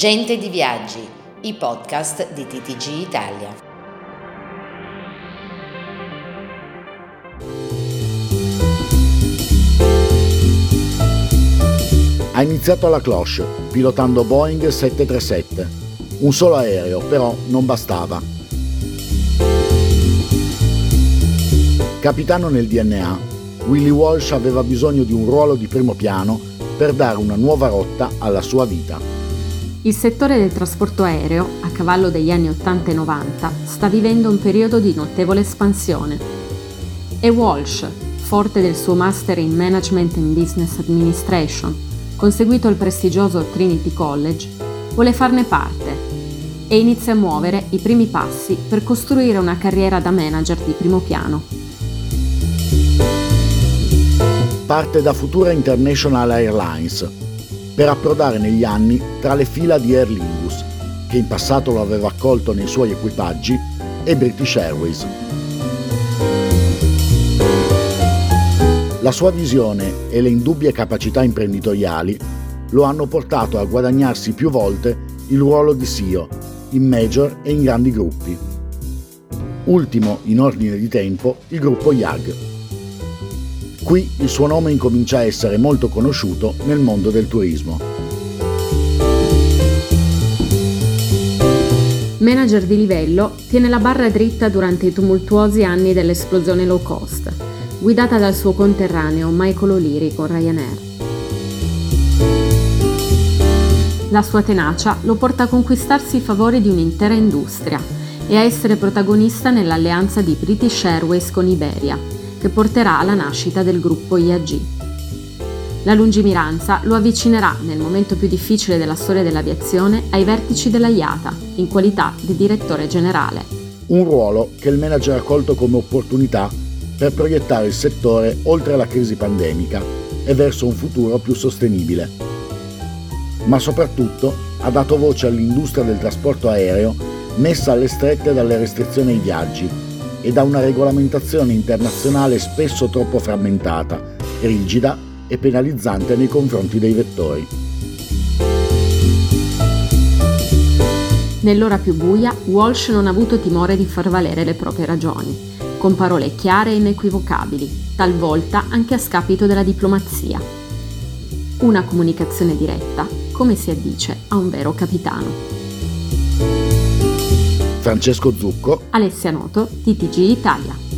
Gente di Viaggi, i podcast di TTG Italia. Ha iniziato alla cloche, pilotando Boeing 737. Un solo aereo, però, non bastava. Capitano nel DNA, Willie Walsh aveva bisogno di un ruolo di primo piano per dare una nuova rotta alla sua vita. Il settore del trasporto aereo, a cavallo degli anni 80 e 90, sta vivendo un periodo di notevole espansione. E Walsh, forte del suo Master in Management and Business Administration, conseguito al prestigioso Trinity College, vuole farne parte e inizia a muovere i primi passi per costruire una carriera da manager di primo piano. Parte da Futura International Airlines, per approdare negli anni tra le fila di Aer Lingus, che in passato lo aveva accolto nei suoi equipaggi, e British Airways. La sua visione e le indubbie capacità imprenditoriali lo hanno portato a guadagnarsi più volte il ruolo di CEO in major e in grandi gruppi. Ultimo in ordine di tempo il gruppo YAG. Qui il suo nome incomincia a essere molto conosciuto nel mondo del turismo. Manager di livello, tiene la barra dritta durante i tumultuosi anni dell'esplosione low cost, guidata dal suo conterraneo Michael O'Leary con Ryanair. La sua tenacia lo porta a conquistarsi i favori di un'intera industria e a essere protagonista nell'alleanza di British Airways con Iberia, che porterà alla nascita del gruppo IAG. La lungimiranza lo avvicinerà nel momento più difficile della storia dell'aviazione ai vertici della IATA, in qualità di direttore generale. Un ruolo che il manager ha colto come opportunità per proiettare il settore oltre la crisi pandemica e verso un futuro più sostenibile. Ma soprattutto ha dato voce all'industria del trasporto aereo messa alle strette dalle restrizioni ai viaggi e da una regolamentazione internazionale spesso troppo frammentata, rigida e penalizzante nei confronti dei vettori. Nell'ora più buia, Walsh non ha avuto timore di far valere le proprie ragioni, con parole chiare e inequivocabili, talvolta anche a scapito della diplomazia. Una comunicazione diretta, come si addice a un vero capitano. Francesco Zucco, Alessia Noto, TTG Italia.